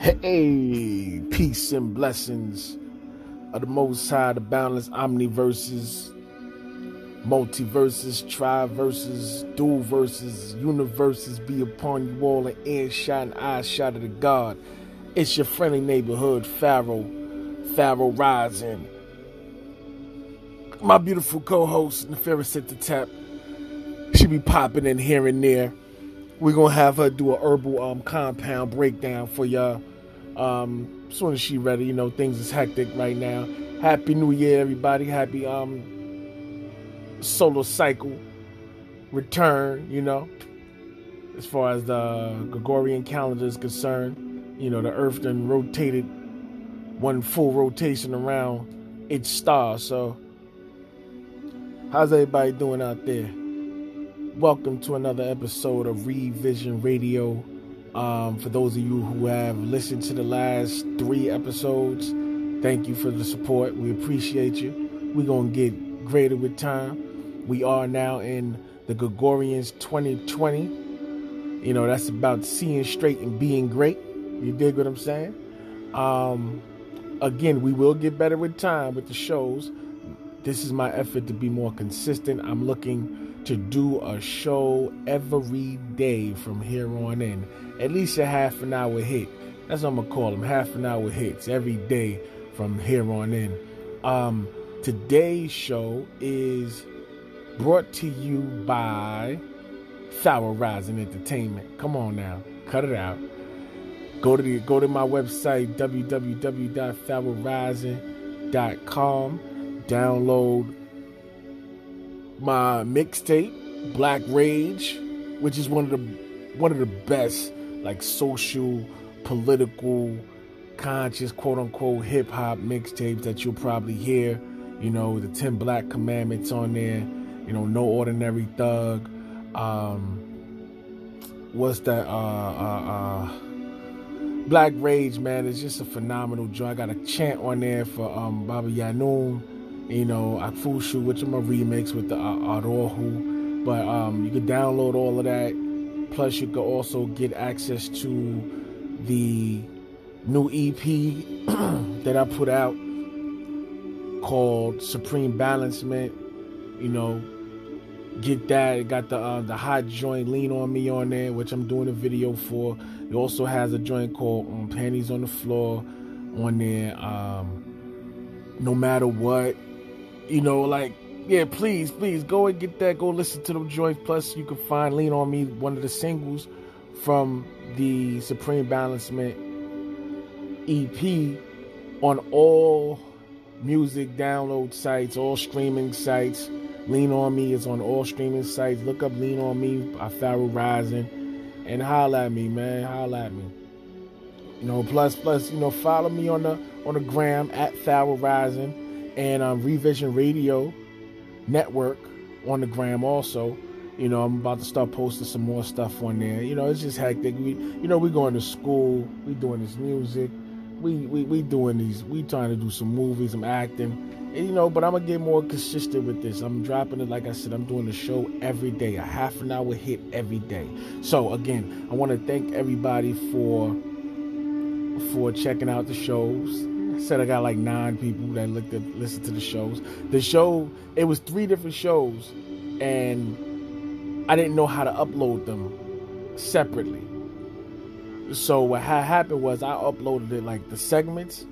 Hey, peace and blessings of the Most High, the boundless omniverses, multiverses, triverses, dual verses, universes be upon you all an earshot and eye shot of the God. It's your friendly neighborhood, Pharaoh, Pharaoh Rising. My beautiful co-host, Nefarious at the Tap, she be popping in here and there. We're gonna have her do a herbal um compound breakdown for y'all. Um, as soon as she ready, you know, things is hectic right now. Happy New Year, everybody. Happy um solar cycle return, you know. As far as the Gregorian calendar is concerned, you know, the earth then rotated one full rotation around its star. So how's everybody doing out there? Welcome to another episode of Revision Radio. Um, for those of you who have listened to the last three episodes, thank you for the support. We appreciate you. We're going to get greater with time. We are now in the Gregorians 2020. You know, that's about seeing straight and being great. You dig what I'm saying? Um, again, we will get better with time with the shows. This is my effort to be more consistent. I'm looking to do a show every day from here on in. At least a half an hour hit. That's what I'm gonna call them. Half an hour hits every day from here on in. Um, today's show is brought to you by Pharaoh Rising Entertainment. Come on now, cut it out. Go to the go to my website www.pharaohrising.com. Download my mixtape, Black Rage, which is one of the one of the best like social, political, conscious, quote unquote hip hop mixtapes that you'll probably hear. You know, the Ten Black Commandments on there. You know, No Ordinary Thug. Um, what's that? Uh, uh, uh, Black Rage, man, it's just a phenomenal joint. I got a chant on there for um, Baba Yanun you know, Akfushu, which I'm a remix with the uh, Arohu. But um, you can download all of that. Plus, you can also get access to the new EP that I put out called Supreme Balancement. You know, get that. It got the uh, the hot joint Lean on Me on there, which I'm doing a video for. It also has a joint called um, Panties on the Floor on there. Um, no matter what, you know, like, yeah, please, please go and get that. Go listen to them joints. Plus, you can find Lean on Me, one of the singles from the Supreme Balancement EP on all music download sites, all streaming sites. Lean on Me is on all streaming sites. Look up Lean on Me by Pharaoh Rising and holla at me, man. Holla at me. You know, plus, plus, you know, follow me on the on the gram at Pharaoh Rising and um, Revision Radio Network on the gram also. You know, I'm about to start posting some more stuff on there. You know, it's just hectic. We, you know, we going to school. We doing this music. We, we, we doing these. We trying to do some movies. I'm acting. And, you know, but I'm gonna get more consistent with this. I'm dropping it. Like I said, I'm doing a show every day, a half an hour hit every day. So again, I want to thank everybody for for checking out the shows said I got like nine people that looked at listened to the shows. The show it was three different shows, and I didn't know how to upload them separately. So what had happened was I uploaded it like the segments,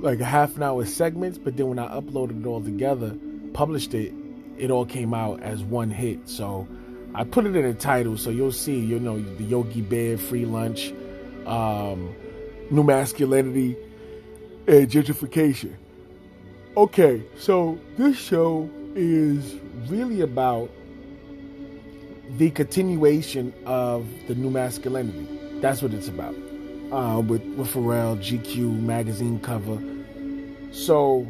like a half an hour segments, but then when I uploaded it all together, published it, it all came out as one hit. So I put it in the title, so you'll see, you know, the Yogi Bear free lunch, um, new masculinity and gentrification. Okay, so this show is really about the continuation of the new masculinity. That's what it's about. Uh, with with Pharrell, GQ magazine cover. So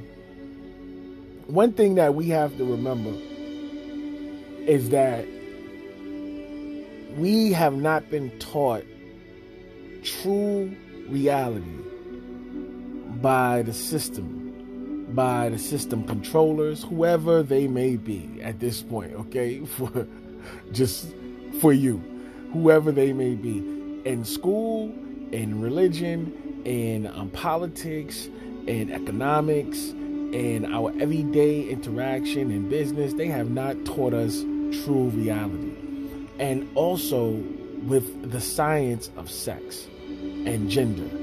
one thing that we have to remember is that we have not been taught true reality by the system, by the system controllers, whoever they may be at this point, okay? For just for you, whoever they may be. In school, in religion, in um, politics, in economics, in our everyday interaction in business. They have not taught us true reality. And also with the science of sex and gender.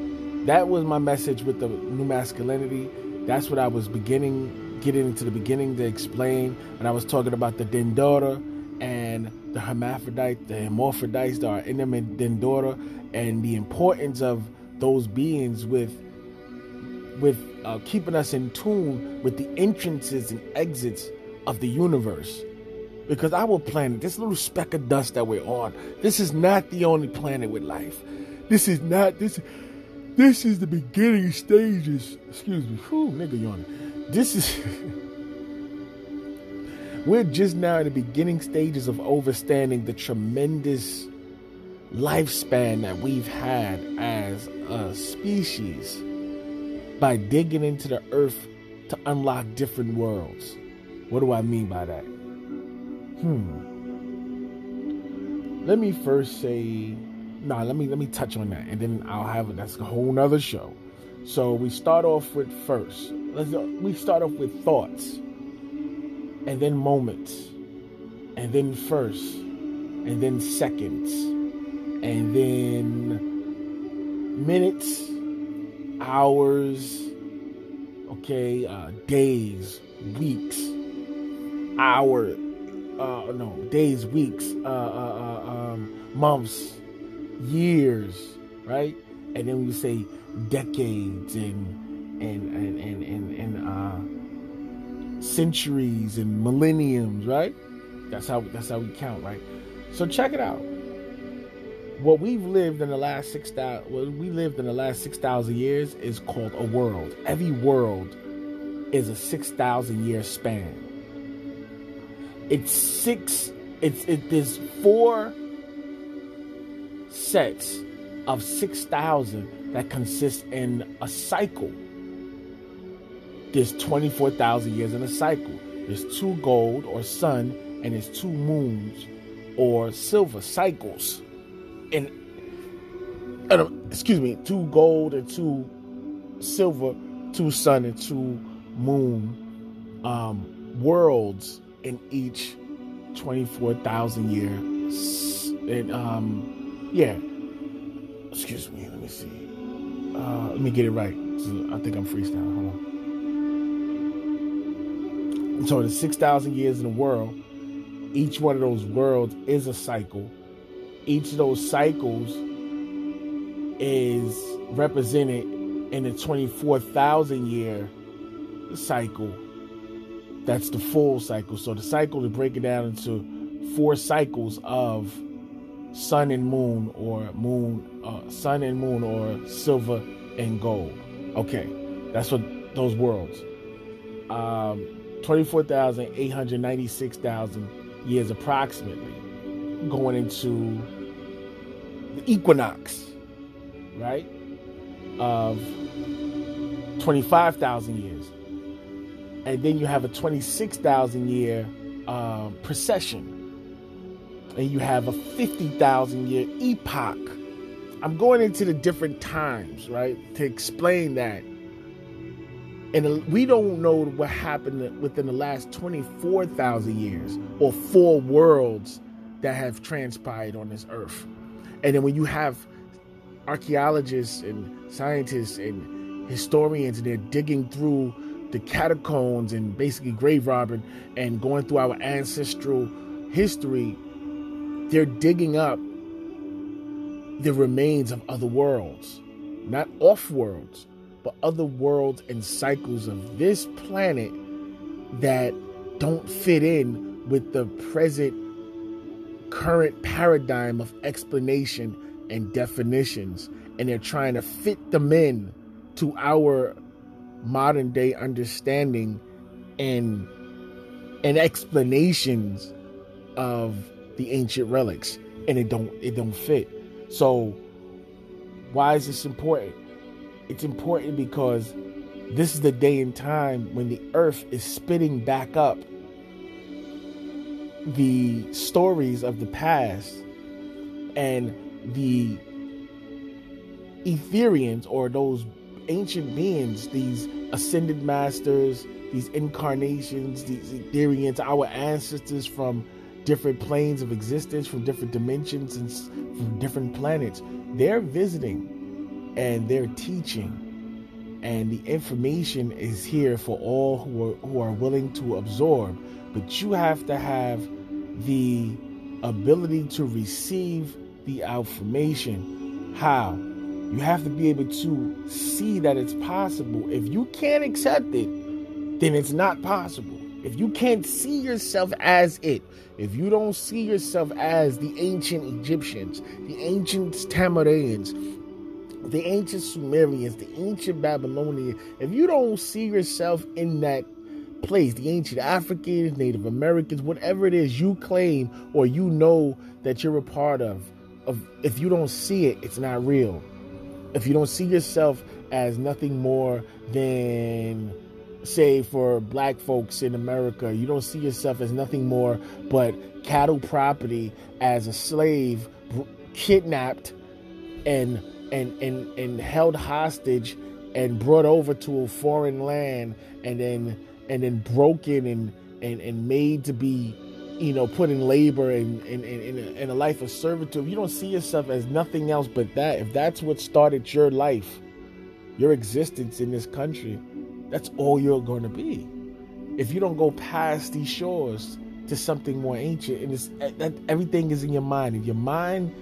That was my message with the new masculinity. That's what I was beginning, getting into the beginning to explain. And I was talking about the Dendera and the hermaphrodite, the hermaphrodites that are in the Dendera, and the importance of those beings with with uh, keeping us in tune with the entrances and exits of the universe. Because our planet, this little speck of dust that we're on, this is not the only planet with life. This is not this. This is the beginning stages. Excuse me, whew, nigga yawning. This is. we're just now in the beginning stages of understanding the tremendous lifespan that we've had as a species by digging into the earth to unlock different worlds. What do I mean by that? Hmm. Let me first say, nah, let me let me touch on that, and then I'll have that's a whole nother show. So we start off with first. Let's we start off with thoughts, and then moments, and then first, and then seconds, and then minutes, hours, okay, uh, days, weeks, hour, uh, no, days, weeks, uh, uh, uh, um, months, years, right? And then we say decades and and and and and, and uh, centuries and millenniums, right? That's how that's how we count, right? So check it out what we've lived in the last six thousand what we lived in the last six thousand years is called a world. Every world is a six thousand year span. It's six. It's it. There's four sets of six thousand that consist in a cycle. There's twenty four thousand years in a cycle. There's two gold or sun, and there's two moons or silver cycles and uh, excuse me, two gold and two silver, two sun and two moon um, worlds in each 24,000 year and um yeah. Excuse me let me see. Uh let me get it right. I think I'm freestyle hold on. So the 6,000 years in the world each one of those worlds is a cycle. Each of those cycles is represented in the 24,000 year cycle. That's the full cycle. So the cycle is breaking down into four cycles of sun and moon, or moon, uh, sun and moon, or silver and gold. Okay, that's what those worlds. Um, 24,896,000 years approximately going into the equinox, right? Of 25,000 years. And then you have a 26,000 year uh, precession. And you have a 50,000 year epoch. I'm going into the different times, right, to explain that. And we don't know what happened within the last 24,000 years or four worlds that have transpired on this earth. And then when you have archaeologists and scientists and historians and they're digging through the catacombs and basically grave robbing and going through our ancestral history, they're digging up the remains of other worlds, not off worlds, but other worlds and cycles of this planet that don't fit in with the present current paradigm of explanation and definitions, and they're trying to fit them in to our modern day understanding and and explanations of the ancient relics and it don't it don't fit. So why is this important? It's important because this is the day and time when the earth is spitting back up the stories of the past and the Etherians or those ancient beings, these ascended masters, these incarnations, these Etherians, our ancestors from different planes of existence, from different dimensions and from different planets, they're visiting and they're teaching. And the information is here for all who are, who are willing to absorb. But you have to have the ability to receive the information. How? You have to be able to see that it's possible. If you can't accept it, then it's not possible. If you can't see yourself as it, if you don't see yourself as the ancient Egyptians, the ancient Tamarians, the ancient Sumerians, the ancient Babylonians, if you don't see yourself in that place, the ancient Africans, Native Americans, whatever it is you claim or you know that you're a part of, of if you don't see it, it's not real. If you don't see yourself as nothing more than say for black folks in America, you don't see yourself as nothing more but cattle property as a slave kidnapped and and and and held hostage and brought over to a foreign land and then and then broken and and, and made to be you know put in labor and in, in, in, a, in a life of servitude. You don't see yourself as nothing else but that. If that's what started your life your existence in this country that's all you're going to be. If you don't go past these shores to something more ancient and it's eh, that everything is in your mind. If your mind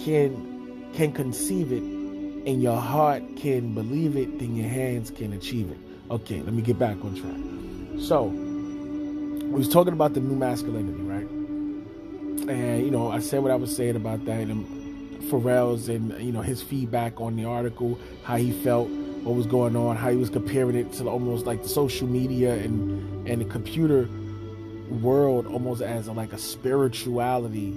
can can conceive it and your heart can believe it then your hands can achieve it. Okay let me get back on track. So we was talking about the new masculinity right? And you know i said what i was saying about that and Pharrell's and you know his feedback on the article how he felt what was going on, how he was comparing it to almost like the social media and and the computer world almost as a, like a spirituality,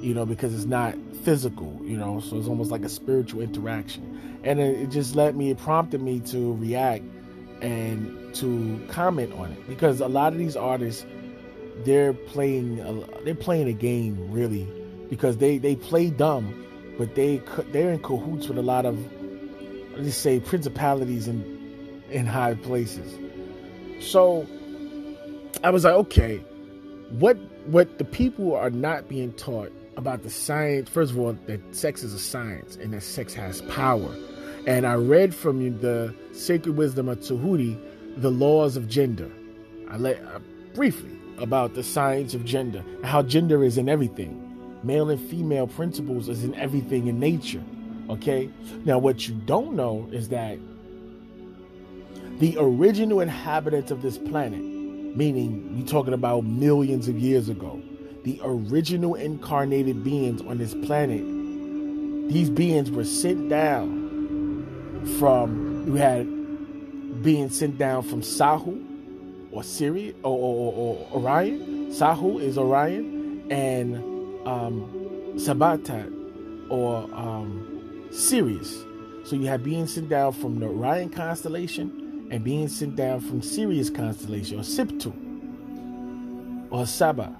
you know, because it's not physical, you know, so it's almost like a spiritual interaction. And it, it just let me, it prompted me to react and to comment on it because a lot of these artists, they're playing, a, they're playing a game really because they they play dumb, but they they're in cahoots with a lot of let's say principalities in in high places. So I was like, okay, what what the people are not being taught about the science. First of all, that sex is a science and that sex has power. And I read from you the sacred wisdom of Tahuti, the laws of gender. I let uh, briefly about the science of gender, how gender is in everything. Male and female principles is in everything in nature. Okay? Now, what you don't know is that the original inhabitants of this planet, meaning you're talking about millions of years ago, the original incarnated beings on this planet, these beings were sent down from, you had beings sent down from Sahu or Sirius or, or, or, or Orion. Sahu is Orion, and um, Sabatat or um, Sirius. So you have being sent down from the Orion constellation and being sent down from Sirius constellation or Siptu or Saba.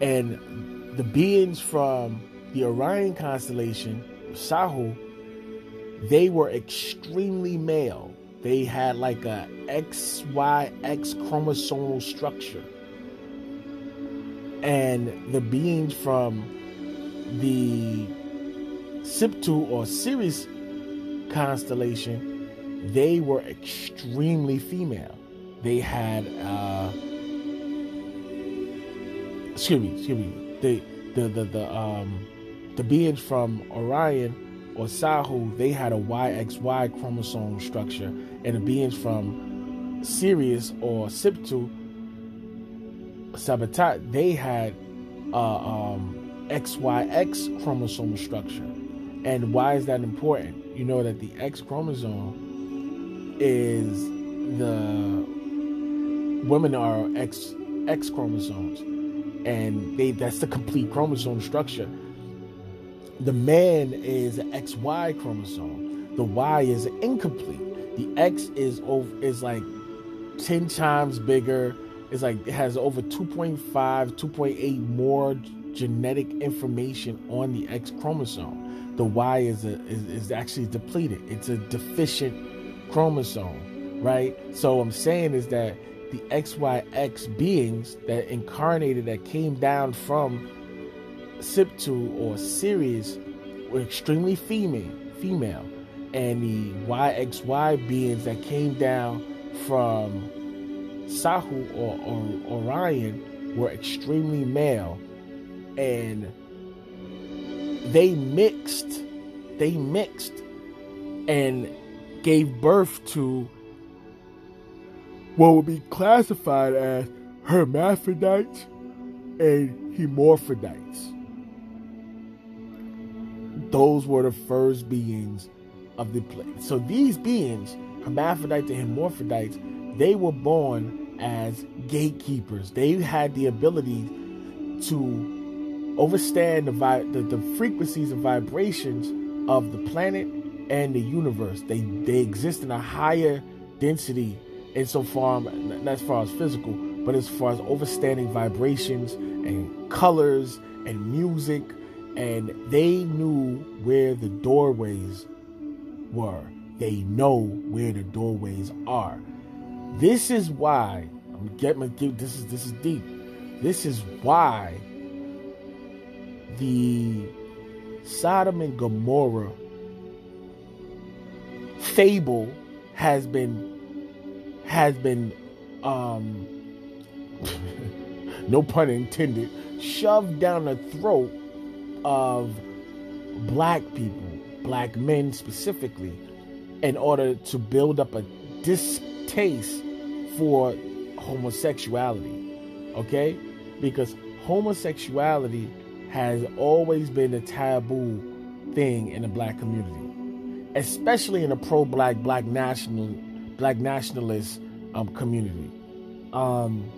And the beings from the Orion constellation, Sahu, they were extremely male. They had like a XYX chromosomal structure. And the beings from the Siptu or Sirius constellation, they were extremely female. They had, uh, excuse me, excuse me, the the the the um the beings from Orion or Sahu, they had a YXY chromosome structure, and the beings from Sirius or Siptu, Sabatat, they had uh, um, XYX chromosome structure. And why is that important? You know that the X chromosome is the women are X X chromosomes, and they that's the complete chromosome structure. The man is XY chromosome. The Y is incomplete. The X is over is like ten times bigger. It's like it has over 2.5, 2.8 more genetic information on the X chromosome. The Y is a, is, is actually depleted. It's a deficient chromosome, right? So I'm saying is that the XYX beings that incarnated that came down from Siptu or Sirius were extremely female, female, and the YXY beings that came down from Sahu or, or Orion were extremely male, and they mixed, they mixed, and gave birth to what would be classified as hermaphrodites and hermaphrodites. Those were the first beings of the planet. So these beings, hermaphrodites and hermaphrodites, they were born as gatekeepers. They had the ability to overstand the, vi- the, the frequencies and vibrations of the planet and the universe. They they exist in a higher density insofar um, not as far as physical, but as far as overstanding vibrations and colors and music, and they knew where the doorways were. They know where the doorways are. This is why I'm getting this is this is deep. This is why the Sodom and Gomorrah fable has been has been um no pun intended shoved down the throat of black people black men specifically in order to build up a distaste for homosexuality okay? Because homosexuality has always been a taboo thing in the black community especially in the pro-black black national black nationalist um, community. Um,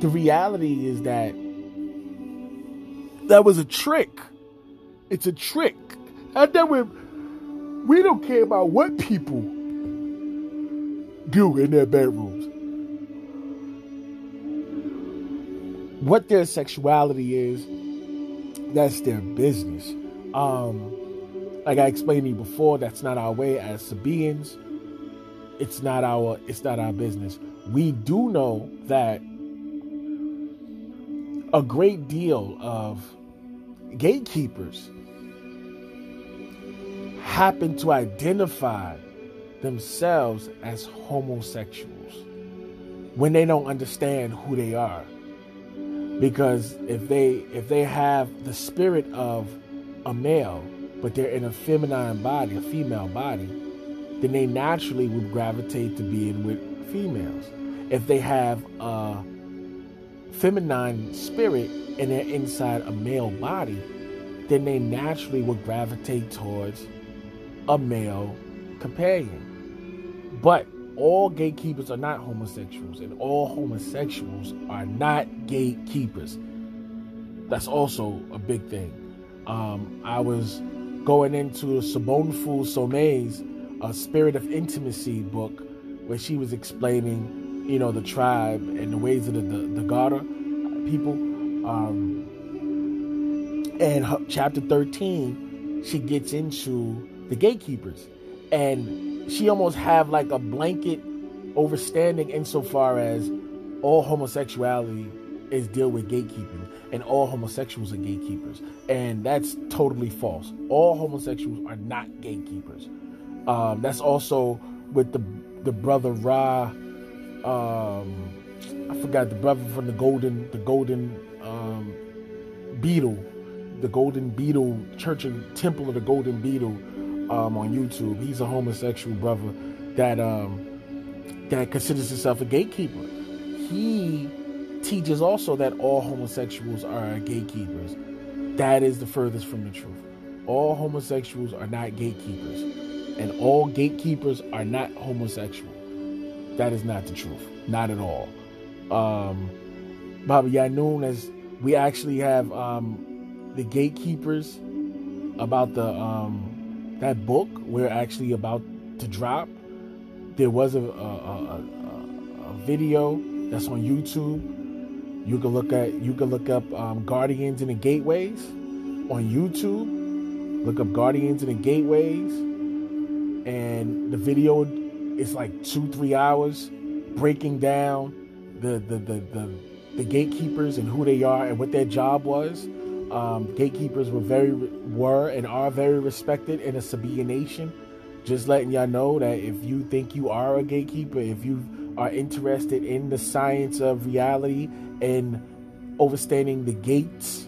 the reality is that that was a trick. It's a trick. And then we, we don't care about what people do in their bedrooms. What their sexuality is, that's their business. Um, like I explained to you before, that's not our way as Sabians it's not our it's not our business. We do know that a great deal of gatekeepers happen to identify themselves as homosexuals when they don't understand who they are because if they if they have the spirit of a male but they're in a feminine body a female body then they naturally would gravitate to being with females. If they have a feminine spirit and they're inside a male body, then they naturally would gravitate towards a male companion. But all gatekeepers are not homosexuals, and all homosexuals are not gatekeepers. That's also a big thing. Um, I was going into Sobonfu Somé's a Spirit of Intimacy book where she was explaining, you know, the tribe and the ways of the, the, the people. Um, and her, chapter 13, she gets into the gatekeepers. And she almost have like a blanket overstanding insofar as all homosexuality is deal with gatekeeping and all homosexuals are gatekeepers. And that's totally false. All homosexuals are not gatekeepers. Um, that's also with the the brother Ra. Um, I forgot the brother from the Golden the Golden um, Beetle, the Golden Beetle Church and Temple of the Golden Beetle um, on YouTube. He's a homosexual brother that um, that considers himself a gatekeeper. He teaches also that all homosexuals are gatekeepers. That is the furthest from the truth. All homosexuals are not gatekeepers and all gatekeepers are not homosexual. That is not the truth. Not at all. Um, Baba Yanun, as we actually have um, the gatekeepers about the um, that book we're actually about to drop. There was a, a, a, a video that's on YouTube. You can look at you can look up um, Guardians in the Gateways on YouTube. Look up Guardians in the Gateways, and the video is like two three hours breaking down the the the the, the gatekeepers and who they are and what their job was. Um, gatekeepers were very were and are very respected in a Sabian nation. Just letting y'all know that if you think you are a gatekeeper, if you are interested in the science of reality and understanding the gates,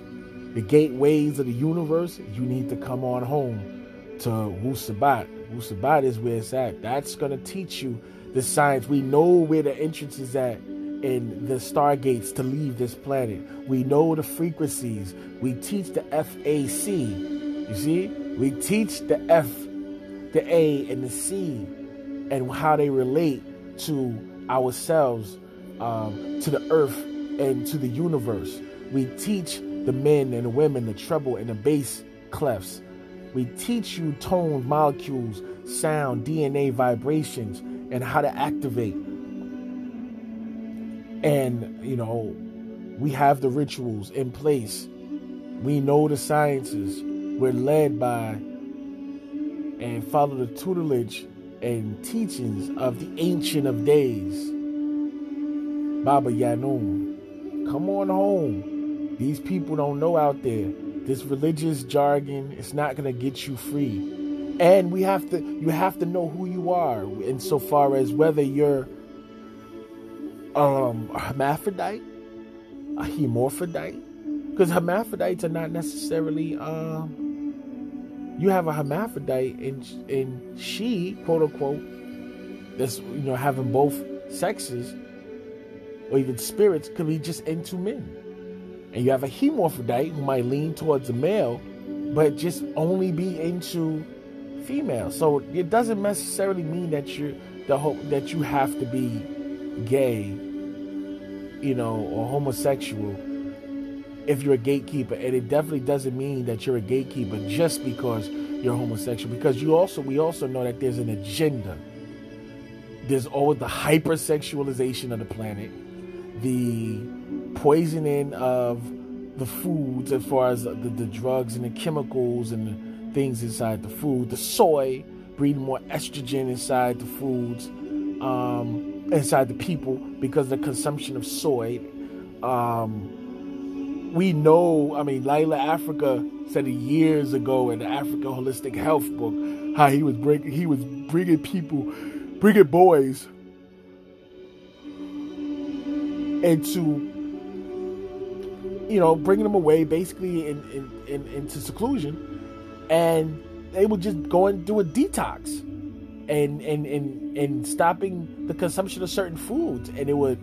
the gateways of the universe, you need to come on home to Wu Sabat. Wusabat is where it's at. That's gonna teach you the science. We know where the entrance is at in the stargates to leave this planet. We know the frequencies. We teach the FAC. You see? We teach the F, the A, and the C, and how they relate to ourselves, um, to the earth, and to the universe. We teach the men and the women the treble and the bass clefs. We teach you tone, molecules, sound, DNA vibrations, and how to activate. And, you know, we have the rituals in place. We know the sciences. We're led by and follow the tutelage and teachings of the Ancient of Days, Baba Yanun. Come on home. These people don't know out there. This religious jargon is not going to get you free and we have to you have to know who you are insofar as whether you're um a hermaphrodite a hermaphrodite because hermaphrodites are not necessarily um you have a hermaphrodite and and she quote unquote that's you know having both sexes or even spirits could be just into men and you have a hermaphrodite who might lean towards a male but just only be into female. So it doesn't necessarily mean that you're the hope that you have to be gay, you know, or homosexual if you're a gatekeeper. And it definitely doesn't mean that you're a gatekeeper just because you're homosexual. Because you also we also know that there's an agenda. There's always the hypersexualization of the planet, the poisoning of the foods as far as the, the drugs and the chemicals and the things inside the food. The soy breeding more estrogen inside the foods, um, inside the people because the consumption of soy. Um, we know, I mean, Llaila Afrika said it years ago in the African Holistic Health book how he was breaking, he was bringing people, bringing boys into you know, bringing them away basically in, in, in, into seclusion and they would just go and do a detox and and and and stopping the consumption of certain foods. And it would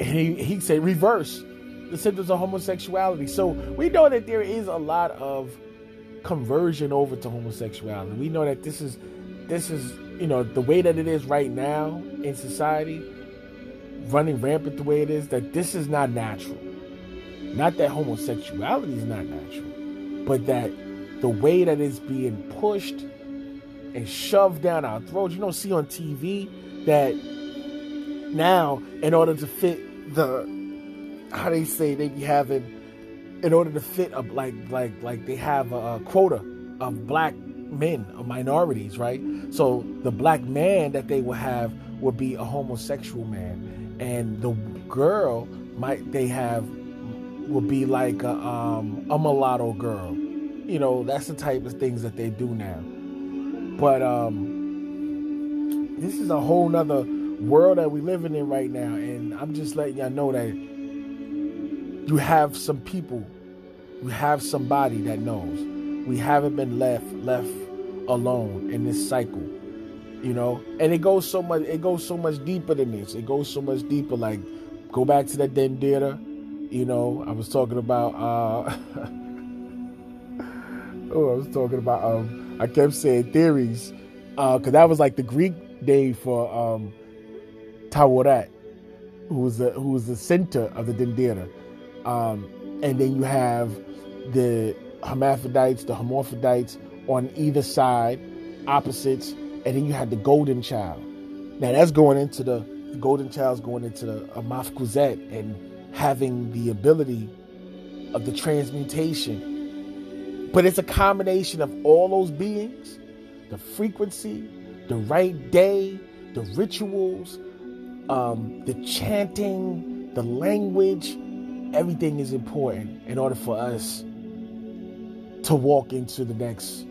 he he said reverse the symptoms of homosexuality. So we know that there is a lot of conversion over to homosexuality. We know that this is this is you know the way that it is right now in society running rampant the way it is that this is not natural. Not that homosexuality is not natural but that the way that it's being pushed and shoved down our throats. You don't see on TV that now, in order to fit the how they say they be having, in order to fit a like like like they have a, quota of black men or minorities, right? So the black man that they will have will be a homosexual man, and the girl might they have will be like a, um, a mulatto girl you know, that's the type of things that they do now. But um, this is a whole nother world that we're living in right now, and I'm just letting y'all know that you have some people, you have somebody that knows. We haven't been left left alone in this cycle, you know. And it goes so much. It goes so much deeper than this. It goes so much deeper. Like go back to that Dendera. You know, I was talking about. uh oh, I was talking about. Um, I kept saying Thoeris, because uh, that was like the Greek name for um, Tawarat, who was the who was the center of the Dendera. Um, and then you have the hermaphrodites, the hermaphrodites on either side, opposites, and then you had the golden child. Now that's going into the, the golden child's going into the Amaf Kuzet, and having the ability of the transmutation. But it's a combination of all those beings, the frequency, the right day, the rituals, um, the chanting, the language, everything is important in order for us to walk into the next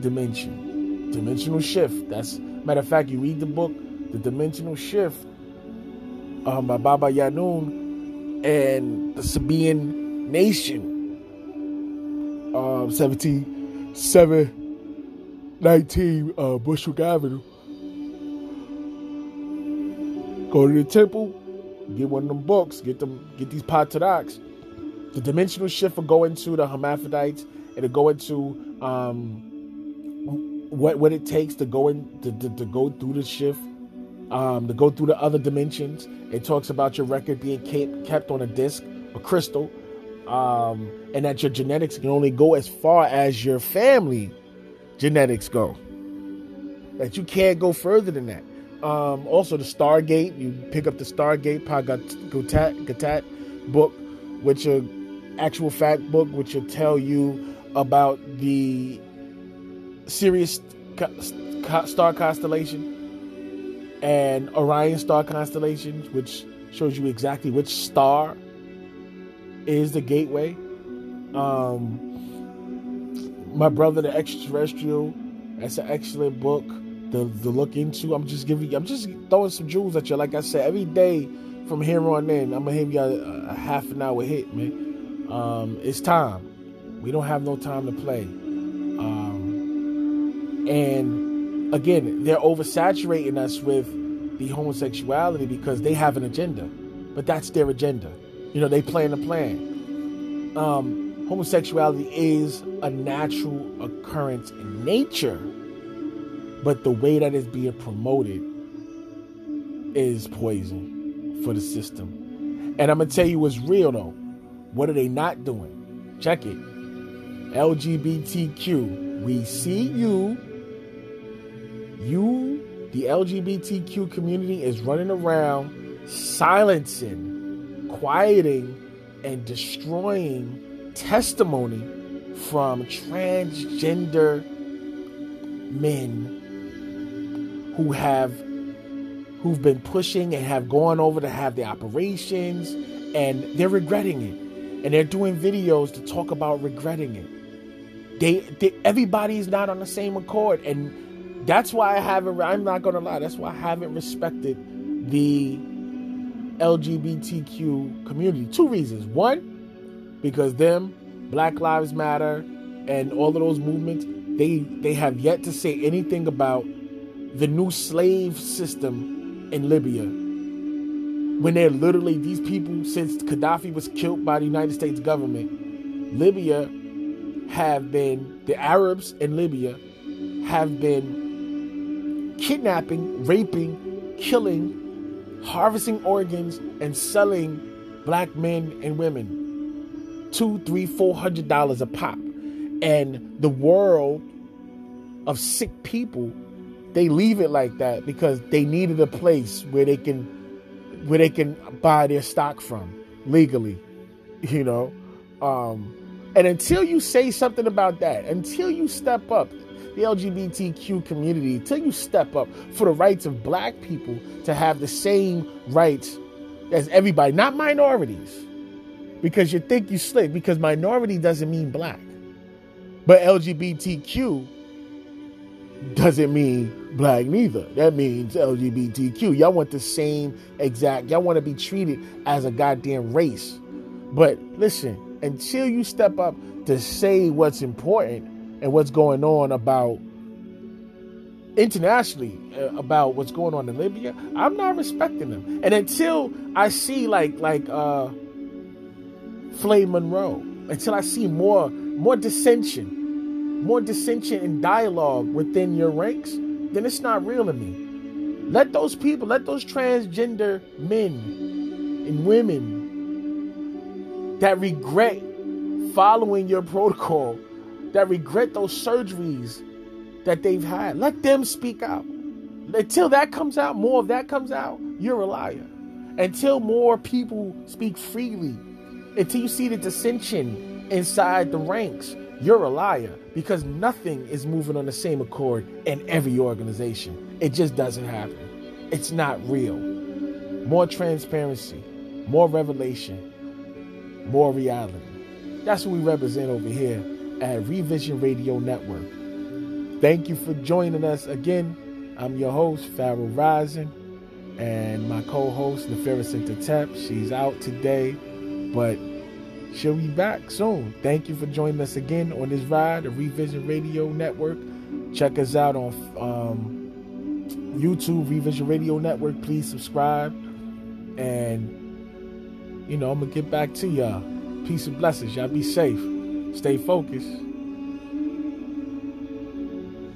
dimension. Dimensional shift. That's matter of fact, you read the book, The Dimensional Shift, um, by Baba Yanun and the Sabian Nation. Um, 1719 uh, Bushwick Avenue. Go to the temple, get one of them books, get them, get these Patadox. The dimensional shift will go into the hermaphrodites. It'll go into um, what what it takes to go in to, to, to go through the shift, um, to go through the other dimensions. It talks about your record being kept, kept on a disc, a crystal, um, and that your genetics can only go as far as your family genetics go. That you can't go further than that. Um, also, the Stargate. You pick up the Stargate Pagatat Gatat book, which a actual fact book, which will tell you about the Sirius star constellation and Orion star constellation, which shows you exactly which star is the gateway. Um, my brother, the extraterrestrial. That's an excellent book to, to look into. I'm just giving, I'm just throwing some jewels at you. Like I said, every day from here on in, I'm gonna give you a, a half an hour hit, man. Um, it's time. We don't have no time to play. Um, and again, they're oversaturating us with the homosexuality because they have an agenda, but that's their agenda. You know, they plan a plan. Um, homosexuality is a natural occurrence in nature but the way that it's being promoted is poison for the system. And I'm to tell you what's real though. What are they not doing? Check it. LGBTQ. We see you. You, the LGBTQ community, is running around silencing, quieting, and destroying testimony from transgender men who have who've been pushing and have gone over to have the operations and they're regretting it. And they're doing videos to talk about regretting it. They, they everybody's not on the same accord. And that's why i haven't i'm not gonna lie that's why i haven't respected the lgbtq community two reasons one because them black lives matter and all of those movements they they have yet to say anything about the new slave system in Libya. When they're literally, these people, since Gaddafi was killed by the United States government, Libya have been, the Arabs in Libya have been kidnapping, raping, killing, harvesting organs, and selling black men and women two, three, four hundred dollars a pop. And the world of sick people they leave it like that because they needed a place where they can where they can buy their stock from legally, you know. Um, and until you say something about that, until you step up, the LGBTQ community, until you step up for the rights of black people to have the same rights as everybody, not minorities. Because you think you slick, because minority doesn't mean black. But LGBTQ doesn't mean black neither. That means LGBTQ. Y'all want the same exact, y'all want to be treated as a goddamn race. But listen, until you step up to say what's important and what's going on about internationally uh, about what's going on in Libya, I'm not respecting them. And until I see like like uh Flame Monroe, until I see more more dissension more dissension and dialogue within your ranks, then it's not real to me. Let those people, let those transgender men and women that regret following your protocol, that regret those surgeries that they've had, let them speak out. Until that comes out, more of that comes out, you're a liar. until more people speak freely, until you see the dissension inside the ranks, you're a liar because nothing is moving on the same accord in every organization. It just doesn't happen. It's not real. More transparency, more revelation, more reality. That's what we represent over here at Revision Radio Network. Thank you for joining us again. I'm your host, Pharaoh Rising, and my co-host, Nefera Tep. She's out today, but she'll be back soon. Thank you for joining us again on this ride, the Revision Radio Network. Check us out on um, YouTube, Revision Radio Network. Please subscribe. And, you know, I'm going to get back to y'all. Peace and blessings. Y'all be safe. Stay focused.